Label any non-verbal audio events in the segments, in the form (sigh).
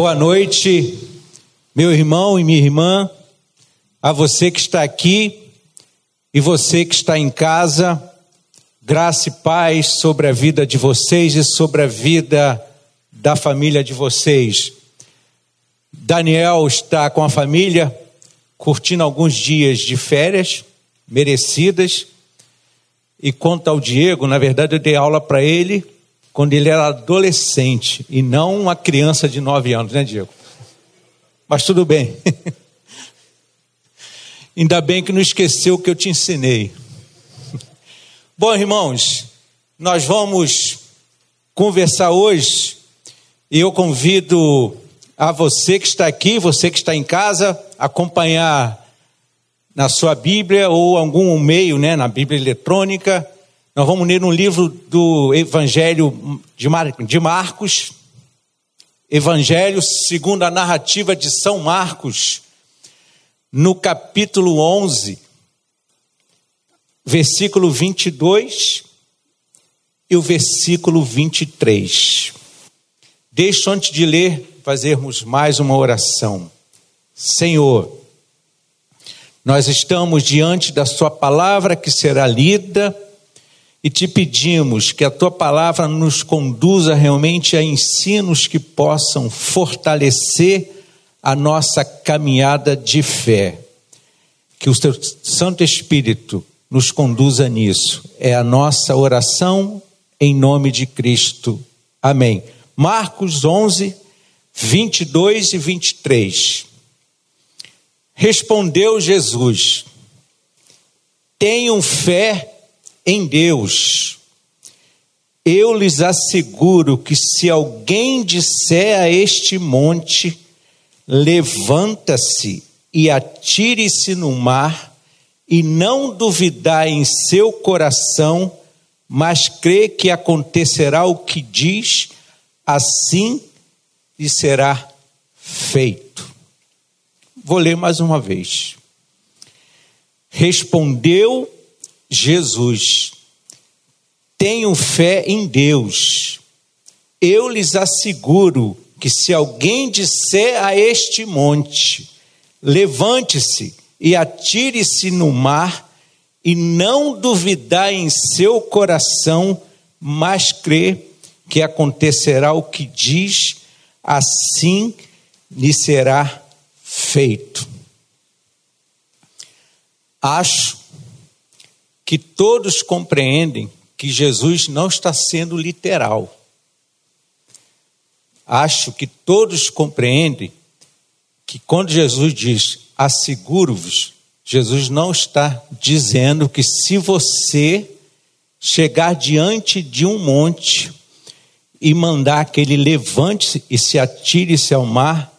Boa noite, meu irmão e minha irmã, a você que está aqui e você que está em casa, graça e paz sobre a vida de vocês e sobre a vida da família de vocês. Daniel está com a família curtindo alguns dias de férias merecidas. E quanto ao Diego, na verdade eu dei aula para ele quando ele era adolescente e não uma criança de nove anos, né, Diego? Mas tudo bem. (laughs) Ainda bem que não esqueceu o que eu te ensinei. (laughs) Bom, irmãos, nós vamos conversar hoje e eu convido a você que está aqui, você que está em casa, acompanhar na sua Bíblia ou algum meio, né, na Bíblia eletrônica, nós vamos ler no livro do Evangelho de, Mar... de Marcos, Evangelho segundo a narrativa de São Marcos, no capítulo 11, versículo 22 e o versículo 23. Deixa antes de ler, fazermos mais uma oração. Senhor, nós estamos diante da Sua palavra que será lida e te pedimos que a tua palavra nos conduza realmente a ensinos que possam fortalecer a nossa caminhada de fé. Que o teu Santo Espírito nos conduza nisso. É a nossa oração em nome de Cristo. Amém. Marcos 11, 22 e 23. Respondeu Jesus: Tenham fé em Deus. Eu lhes asseguro que se alguém disser a este monte, levanta-se e atire-se no mar, e não duvidar em seu coração, mas crê que acontecerá o que diz, assim lhe será feito. Vou ler mais uma vez. Respondeu Jesus. Tenham fé em Deus. Eu lhes asseguro que se alguém disser a este monte: levante-se e atire-se no mar, e não duvidar em seu coração, mas crer que acontecerá o que diz, assim lhe será feito. Acho que todos compreendem que Jesus não está sendo literal. Acho que todos compreendem que quando Jesus diz asseguro-vos, Jesus não está dizendo que se você chegar diante de um monte e mandar que ele levante-se e se atire-se ao mar,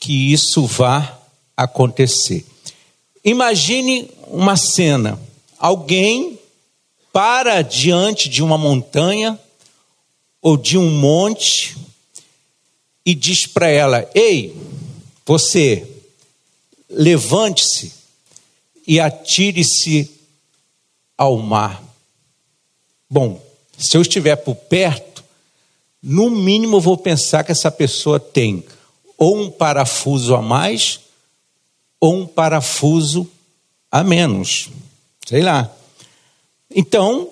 que isso vá acontecer. Imagine uma cena alguém para diante de uma montanha ou de um monte e diz para ela: Ei, você, levante-se e atire-se ao mar. Bom, se eu estiver por perto, no mínimo eu vou pensar que essa pessoa tem ou um parafuso a mais ou um parafuso a menos. Sei lá. Então,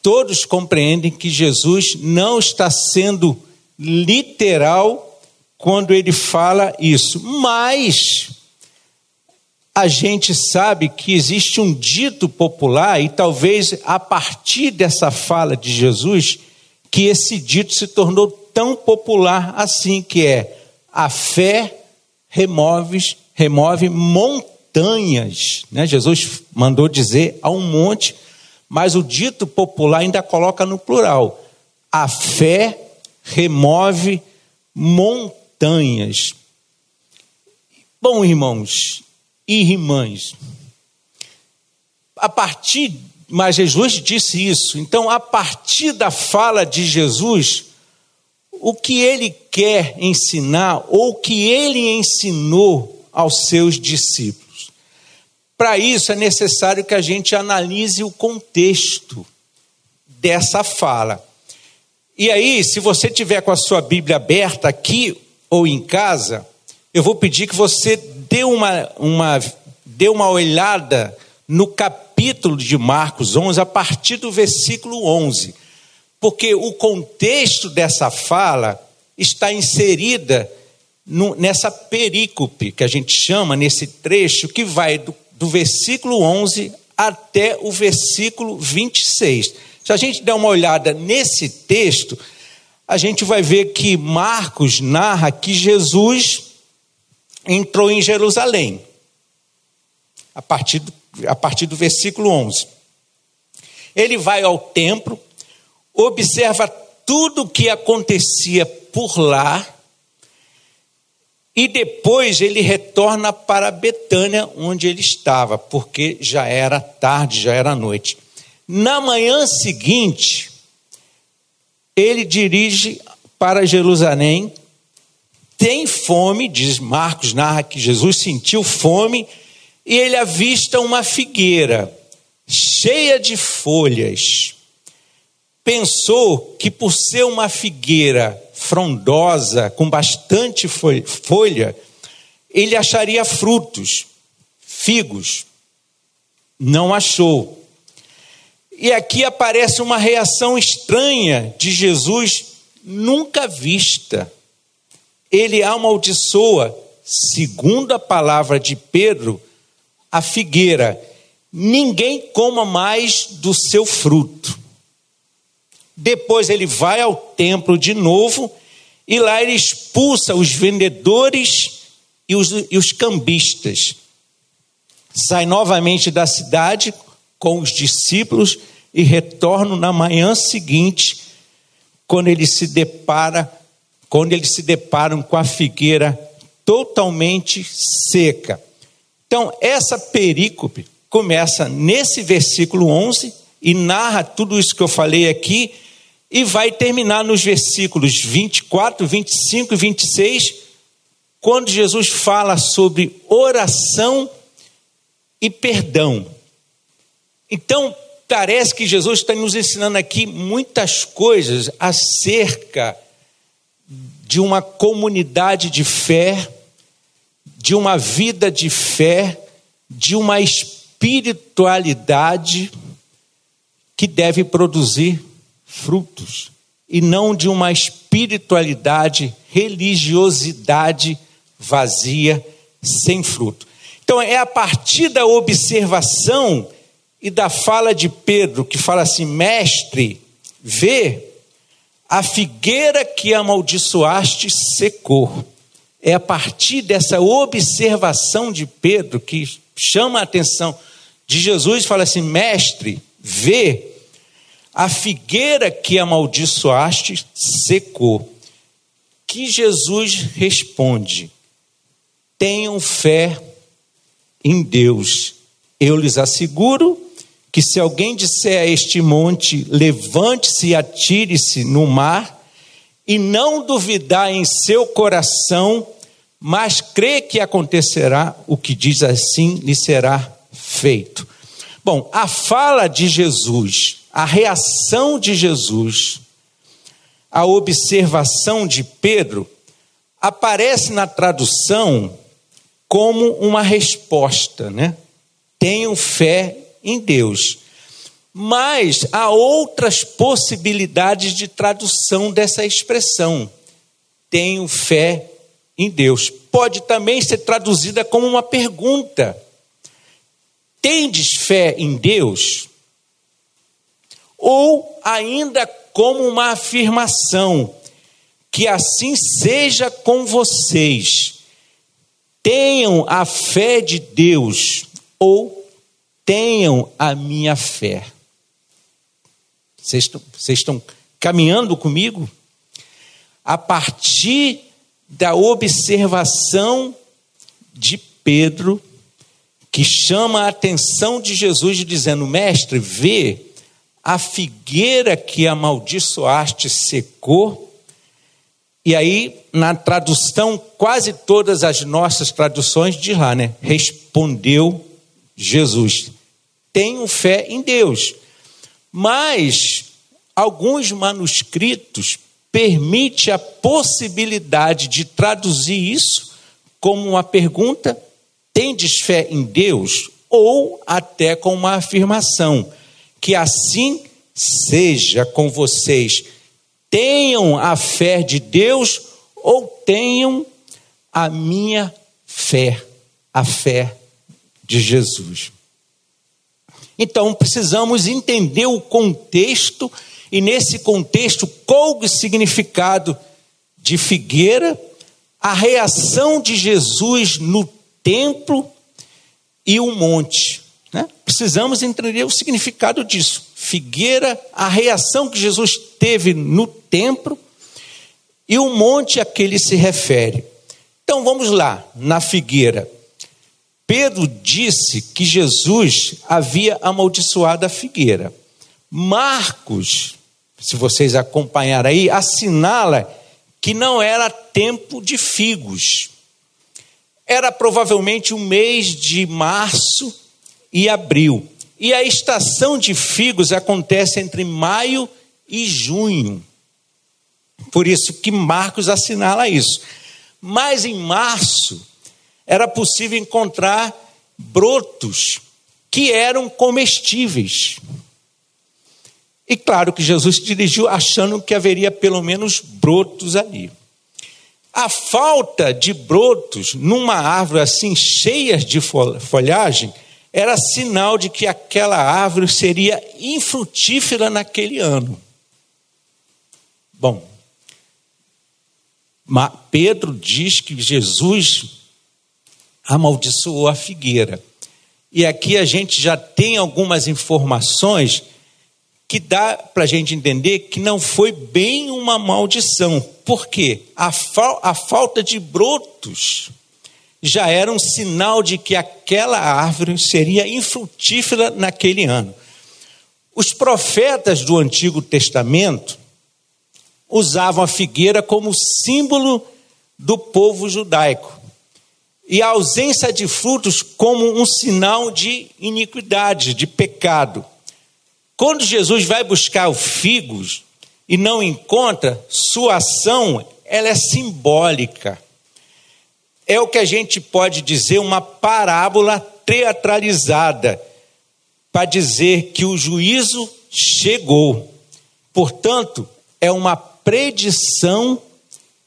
todos compreendem que Jesus não está sendo literal quando ele fala isso, mas a gente sabe que existe um dito popular, e talvez a partir dessa fala de Jesus, que esse dito se tornou tão popular assim, que é a fé remove, remove montanhas montanhas. Né? Jesus mandou dizer a um monte, mas o dito popular ainda coloca no plural. A fé remove montanhas. Bom, irmãos e irmãs, a partir, mas Jesus disse isso, então a partir da fala de Jesus, o que ele quer ensinar, ou o que ele ensinou aos seus discípulos. Para isso é necessário que a gente analise o contexto dessa fala. E aí, se você tiver com a sua Bíblia aberta aqui, ou em casa, eu vou pedir que você dê uma, uma, dê uma olhada no capítulo de Marcos 11, a partir do versículo 11, porque o contexto dessa fala está inserida no, nessa perícope que a gente chama, nesse trecho, que vai do, do versículo 11 até o versículo 26. Se a gente der uma olhada nesse texto, a gente vai ver que Marcos narra que Jesus entrou em Jerusalém, a partir do, a partir do versículo 11. Ele vai ao templo, observa tudo o que acontecia por lá, e depois ele retorna para Betânia, onde ele estava, porque já era tarde, já era noite. Na manhã seguinte, ele dirige para Jerusalém, tem fome, diz Marcos, narra que Jesus sentiu fome, e ele avista uma figueira cheia de folhas. Pensou que por ser uma figueira frondosa, com bastante folha, ele acharia frutos, figos. Não achou. E aqui aparece uma reação estranha de Jesus, nunca vista. Ele amaldiçoa, segundo a palavra de Pedro, a figueira. Ninguém coma mais do seu fruto. Depois ele vai ao templo de novo e lá ele expulsa os vendedores e os, e os cambistas. Sai novamente da cidade com os discípulos e retorna na manhã seguinte, quando ele se depara, quando eles se deparam com a figueira totalmente seca. Então, essa perícope começa nesse versículo 11 e narra tudo isso que eu falei aqui e vai terminar nos versículos 24, 25 e 26, quando Jesus fala sobre oração e perdão. Então, parece que Jesus está nos ensinando aqui muitas coisas acerca de uma comunidade de fé, de uma vida de fé, de uma espiritualidade que deve produzir frutos e não de uma espiritualidade, religiosidade vazia, sem fruto. Então é a partir da observação e da fala de Pedro, que fala assim: Mestre, vê, a figueira que amaldiçoaste secou. É a partir dessa observação de Pedro que chama a atenção de Jesus e fala assim: Mestre, vê, a figueira que amaldiçoaste secou. Que Jesus responde: Tenham fé em Deus. Eu lhes asseguro que se alguém disser a este monte, levante-se e atire-se no mar, e não duvidar em seu coração, mas crê que acontecerá o que diz assim, lhe será feito. Bom, a fala de Jesus a reação de Jesus, a observação de Pedro, aparece na tradução como uma resposta, né? Tenho fé em Deus. Mas há outras possibilidades de tradução dessa expressão. Tenho fé em Deus. Pode também ser traduzida como uma pergunta. Tendes fé em Deus? Ou ainda como uma afirmação: que assim seja com vocês. Tenham a fé de Deus ou tenham a minha fé. Vocês estão, vocês estão caminhando comigo? A partir da observação de Pedro, que chama a atenção de Jesus, dizendo: Mestre, vê a figueira que amaldiçoaste secou. E aí, na tradução, quase todas as nossas traduções diz lá, né? Respondeu Jesus: Tenho fé em Deus. Mas alguns manuscritos permite a possibilidade de traduzir isso como uma pergunta: tendes fé em Deus? Ou até com uma afirmação: que assim seja com vocês. Tenham a fé de Deus ou tenham a minha fé, a fé de Jesus. Então precisamos entender o contexto e nesse contexto qual o significado de figueira, a reação de Jesus no templo e o monte. Né? Precisamos entender o significado disso. Figueira, a reação que Jesus teve no templo e o monte a que ele se refere. Então vamos lá, na figueira. Pedro disse que Jesus havia amaldiçoado a figueira. Marcos, se vocês acompanharem aí, assinala que não era tempo de figos. Era provavelmente o mês de março e abril. E a estação de figos acontece entre maio e junho. Por isso que Marcos assinala isso. Mas em março, era possível encontrar brotos que eram comestíveis. E claro que Jesus se dirigiu achando que haveria pelo menos brotos ali. A falta de brotos numa árvore assim cheia de folhagem era sinal de que aquela árvore seria infrutífera naquele ano. Bom, Pedro diz que Jesus amaldiçoou a figueira. E aqui a gente já tem algumas informações que dá para a gente entender que não foi bem uma maldição. Por quê? A, a falta de brotos já era um sinal de que aquela árvore seria infrutífera naquele ano. Os profetas do Antigo Testamento usavam a figueira como símbolo do povo judaico e a ausência de frutos como um sinal de iniquidade, de pecado. Quando Jesus vai buscar os figos e não encontra, sua ação ela é simbólica. É o que a gente pode dizer uma parábola teatralizada para dizer que o juízo chegou. Portanto, é uma predição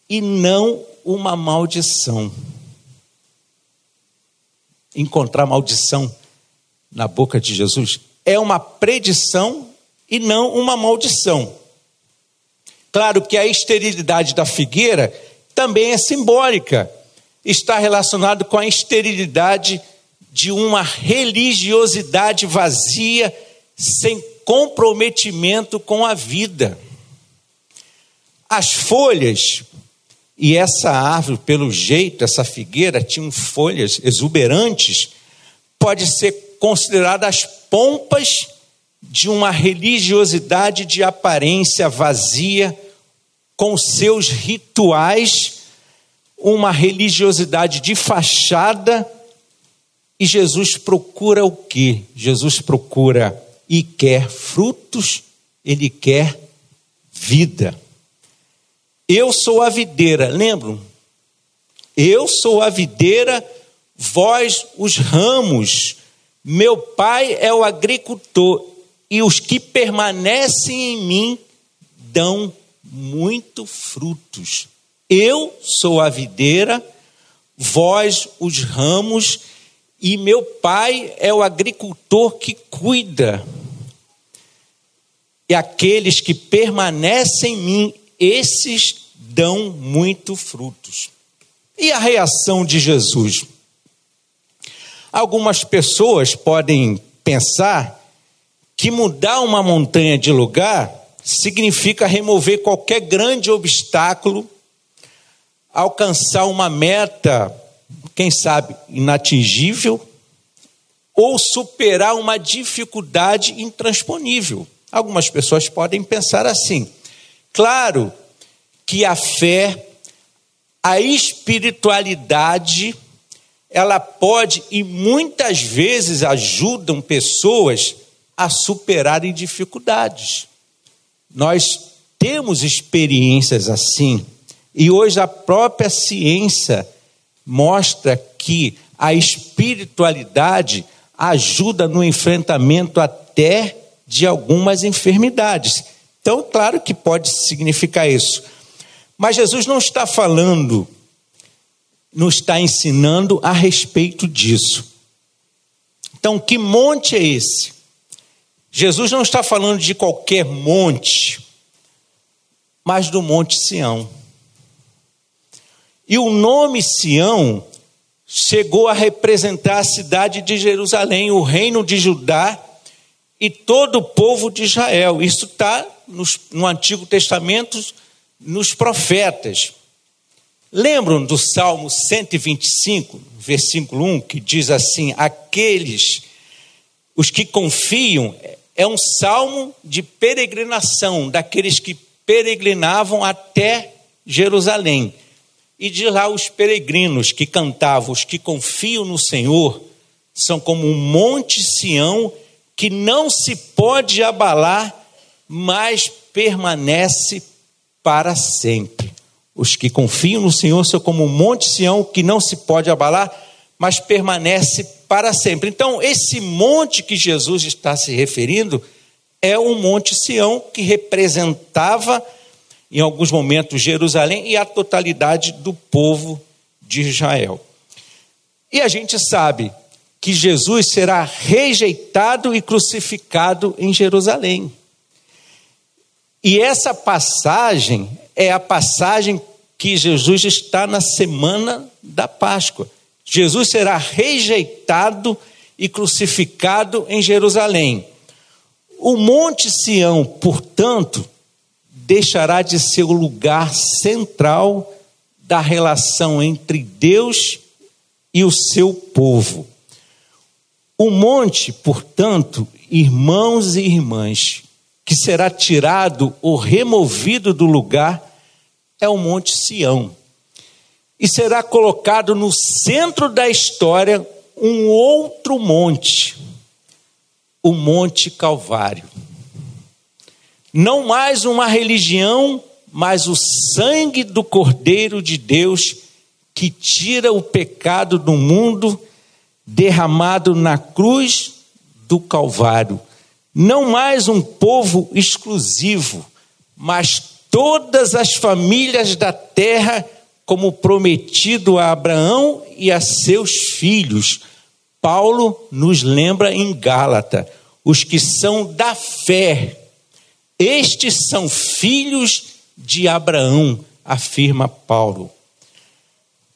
e não uma maldição encontrar maldição na boca de Jesus é uma predição e não uma maldição. Claro que a esterilidade da figueira também é simbólica, está relacionado com a esterilidade de uma religiosidade vazia, sem comprometimento com a vida. As folhas e essa árvore, pelo jeito, essa figueira, tinha folhas exuberantes, pode ser considerada as pompas de uma religiosidade de aparência vazia, com seus rituais, uma religiosidade de fachada. E Jesus procura o que? Jesus procura e quer frutos, ele quer vida. Eu sou a videira, lembram? Eu sou a videira, vós os ramos. Meu pai é o agricultor, e os que permanecem em mim dão muito frutos. Eu sou a videira, vós os ramos, e meu pai é o agricultor que cuida. E aqueles que permanecem em mim, esses dão muito frutos. E a reação de Jesus? Algumas pessoas podem pensar que mudar uma montanha de lugar significa remover qualquer grande obstáculo, alcançar uma meta, quem sabe, inatingível, ou superar uma dificuldade intransponível. Algumas pessoas podem pensar assim. Claro que a fé, a espiritualidade, ela pode e muitas vezes ajudam pessoas a superarem dificuldades. Nós temos experiências assim, e hoje a própria ciência mostra que a espiritualidade ajuda no enfrentamento até de algumas enfermidades. Então, claro que pode significar isso. Mas Jesus não está falando, não está ensinando a respeito disso. Então, que monte é esse? Jesus não está falando de qualquer monte, mas do Monte Sião. E o nome Sião chegou a representar a cidade de Jerusalém, o reino de Judá e todo o povo de Israel. Isso está no Antigo Testamento, nos profetas. Lembram do Salmo 125, versículo 1, que diz assim: Aqueles, os que confiam, é um salmo de peregrinação, daqueles que peregrinavam até Jerusalém. E de lá os peregrinos que cantavam, os que confiam no Senhor, são como um monte Sião que não se pode abalar, mas permanece para sempre. Os que confiam no Senhor são como um monte Sião que não se pode abalar, mas permanece para sempre. Então, esse monte que Jesus está se referindo é o monte Sião que representava em alguns momentos Jerusalém e a totalidade do povo de Israel. E a gente sabe que Jesus será rejeitado e crucificado em Jerusalém. E essa passagem é a passagem que Jesus está na semana da Páscoa. Jesus será rejeitado e crucificado em Jerusalém. O Monte Sião, portanto, deixará de ser o lugar central da relação entre Deus e o seu povo. O monte, portanto, irmãos e irmãs, que será tirado ou removido do lugar é o Monte Sião. E será colocado no centro da história um outro monte, o Monte Calvário. Não mais uma religião, mas o sangue do Cordeiro de Deus que tira o pecado do mundo, derramado na cruz do Calvário não mais um povo exclusivo, mas todas as famílias da terra, como prometido a Abraão e a seus filhos. Paulo nos lembra em Gálata, os que são da fé, estes são filhos de Abraão, afirma Paulo.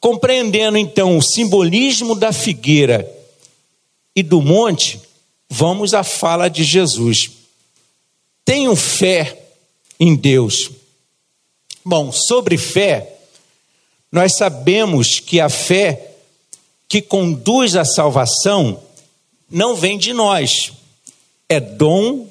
Compreendendo então o simbolismo da figueira e do monte, Vamos à fala de Jesus. Tenho fé em Deus. Bom, sobre fé, nós sabemos que a fé que conduz à salvação não vem de nós, é dom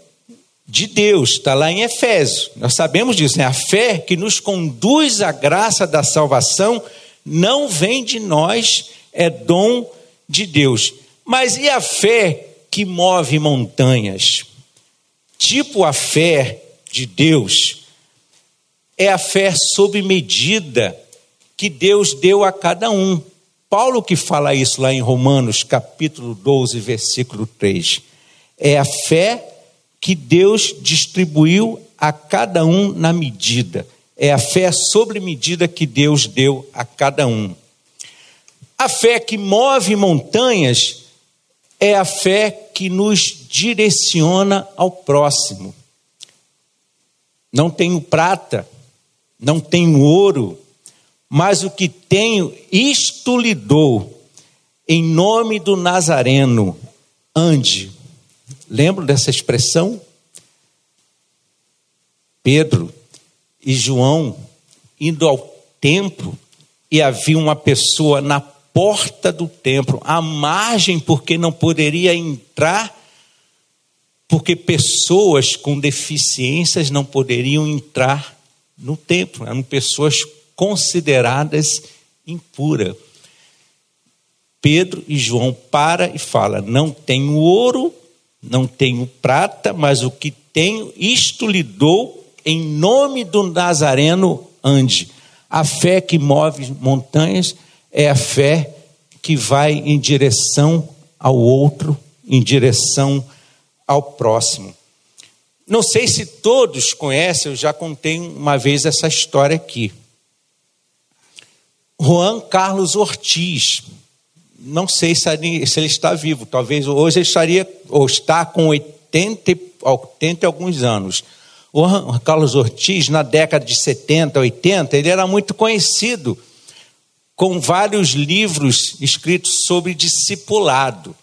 de Deus, está lá em Efésios. Nós sabemos disso, né? A fé que nos conduz à graça da salvação não vem de nós, é dom de Deus. Mas e a fé que move montanhas. Tipo a fé de Deus, é a fé sob medida que Deus deu a cada um. Paulo que fala isso lá em Romanos, capítulo 12, versículo 3. É a fé que Deus distribuiu a cada um na medida. É a fé sobre medida que Deus deu a cada um. A fé que move montanhas é a fé que nos direciona ao próximo. Não tenho prata, não tenho ouro, mas o que tenho, isto lhe dou, em nome do Nazareno, ande. Lembro dessa expressão? Pedro e João indo ao templo e havia uma pessoa na porta do templo, à margem, porque não poderia entrar, porque pessoas com deficiências não poderiam entrar no templo, eram pessoas consideradas impuras. Pedro e João para e fala: Não tenho ouro, não tenho prata, mas o que tenho, isto lhe dou em nome do Nazareno, ande. A fé que move montanhas é a fé que vai em direção ao outro, em direção ao próximo. Não sei se todos conhecem, eu já contei uma vez essa história aqui. Juan Carlos Ortiz, não sei se ele está vivo, talvez hoje ele estaria, ou está com 80, 80 e alguns anos. O Carlos Ortiz, na década de 70, 80, ele era muito conhecido, com vários livros escritos sobre discipulado.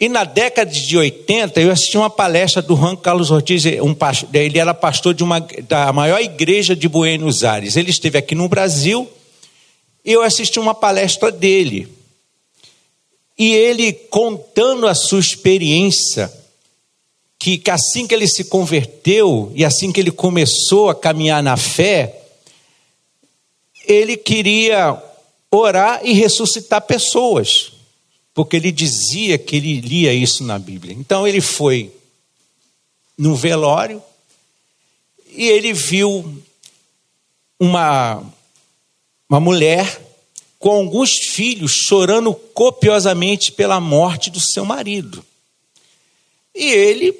E na década de 80, eu assisti uma palestra do Juan Carlos Ortiz, um, ele era pastor de uma, da maior igreja de Buenos Aires. Ele esteve aqui no Brasil eu assisti uma palestra dele. E ele contando a sua experiência, que, que assim que ele se converteu e assim que ele começou a caminhar na fé, ele queria orar e ressuscitar pessoas porque ele dizia que ele lia isso na Bíblia. Então ele foi no velório e ele viu uma, uma mulher com alguns filhos chorando copiosamente pela morte do seu marido. E ele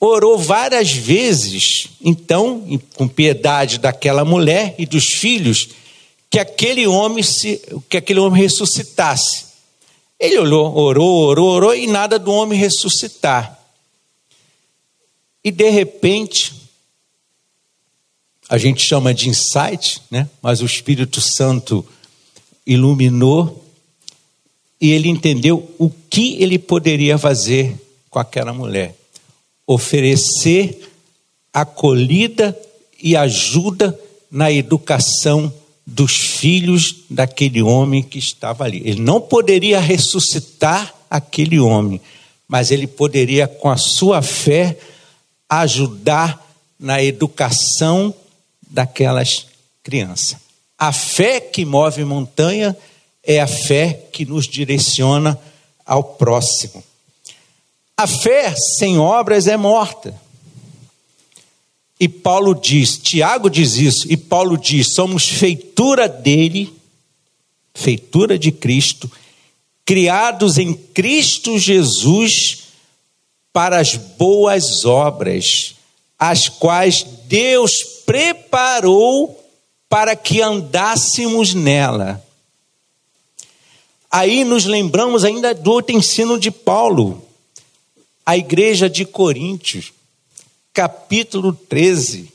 orou várias vezes, então, com piedade daquela mulher e dos filhos, que aquele homem se, que aquele homem ressuscitasse. Ele olhou, orou, orou, orou e nada do homem ressuscitar. E de repente, a gente chama de insight, né? mas o Espírito Santo iluminou e ele entendeu o que ele poderia fazer com aquela mulher: oferecer acolhida e ajuda na educação dos filhos daquele homem que estava ali. Ele não poderia ressuscitar aquele homem, mas ele poderia, com a sua fé, ajudar na educação daquelas crianças. A fé que move montanha é a fé que nos direciona ao próximo. A fé sem obras é morta. E Paulo diz, Tiago diz isso, e Paulo diz: somos feitura dele, feitura de Cristo, criados em Cristo Jesus para as boas obras, as quais Deus preparou para que andássemos nela. Aí nos lembramos ainda do outro ensino de Paulo, a igreja de Coríntios capítulo 13.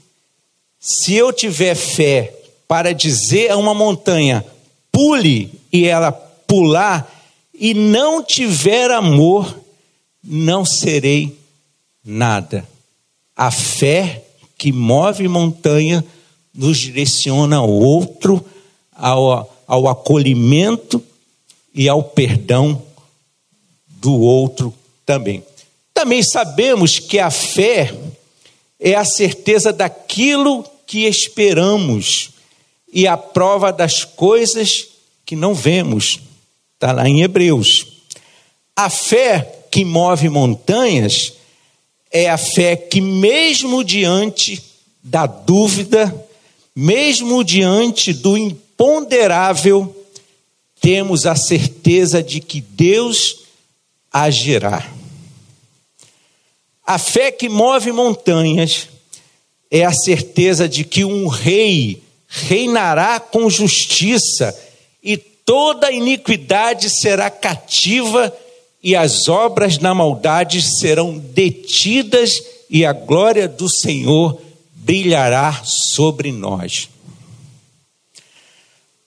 Se eu tiver fé para dizer a uma montanha, pule e ela pular, e não tiver amor, não serei nada. A fé que move montanha nos direciona ao outro, ao, ao acolhimento e ao perdão do outro também. Também sabemos que a fé é a certeza daquilo que esperamos e a prova das coisas que não vemos. Está lá em Hebreus. A fé que move montanhas é a fé que, mesmo diante da dúvida, mesmo diante do imponderável, temos a certeza de que Deus agirá. A fé que move montanhas é a certeza de que um rei reinará com justiça e toda iniquidade será cativa e as obras da maldade serão detidas e a glória do Senhor brilhará sobre nós.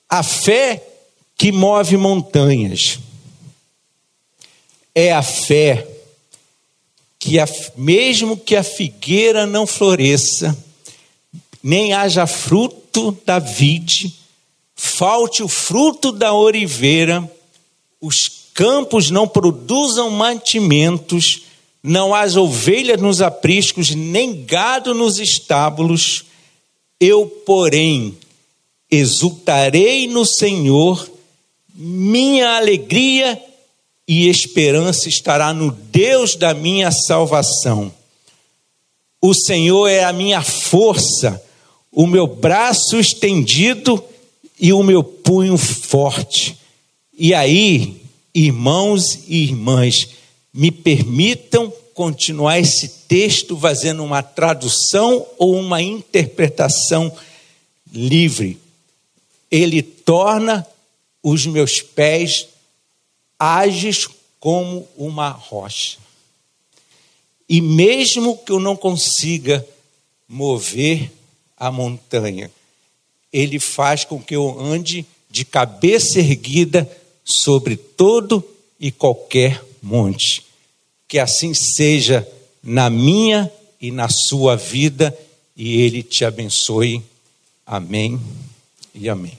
A fé que move montanhas é a fé que a, mesmo que a figueira não floresça, nem haja fruto da vide, falte o fruto da oliveira, os campos não produzam mantimentos, não haja ovelhas nos apriscos, nem gado nos estábulos, eu, porém, exultarei no Senhor, minha alegria e esperança estará no Deus da minha salvação. O Senhor é a minha força, o meu braço estendido e o meu punho forte. E aí, irmãos e irmãs, me permitam continuar esse texto fazendo uma tradução ou uma interpretação livre. Ele torna os meus pés ágeis como uma rocha. E mesmo que eu não consiga mover a montanha, ele faz com que eu ande de cabeça erguida sobre todo e qualquer monte. Que assim seja na minha e na sua vida, e ele te abençoe. Amém e amém.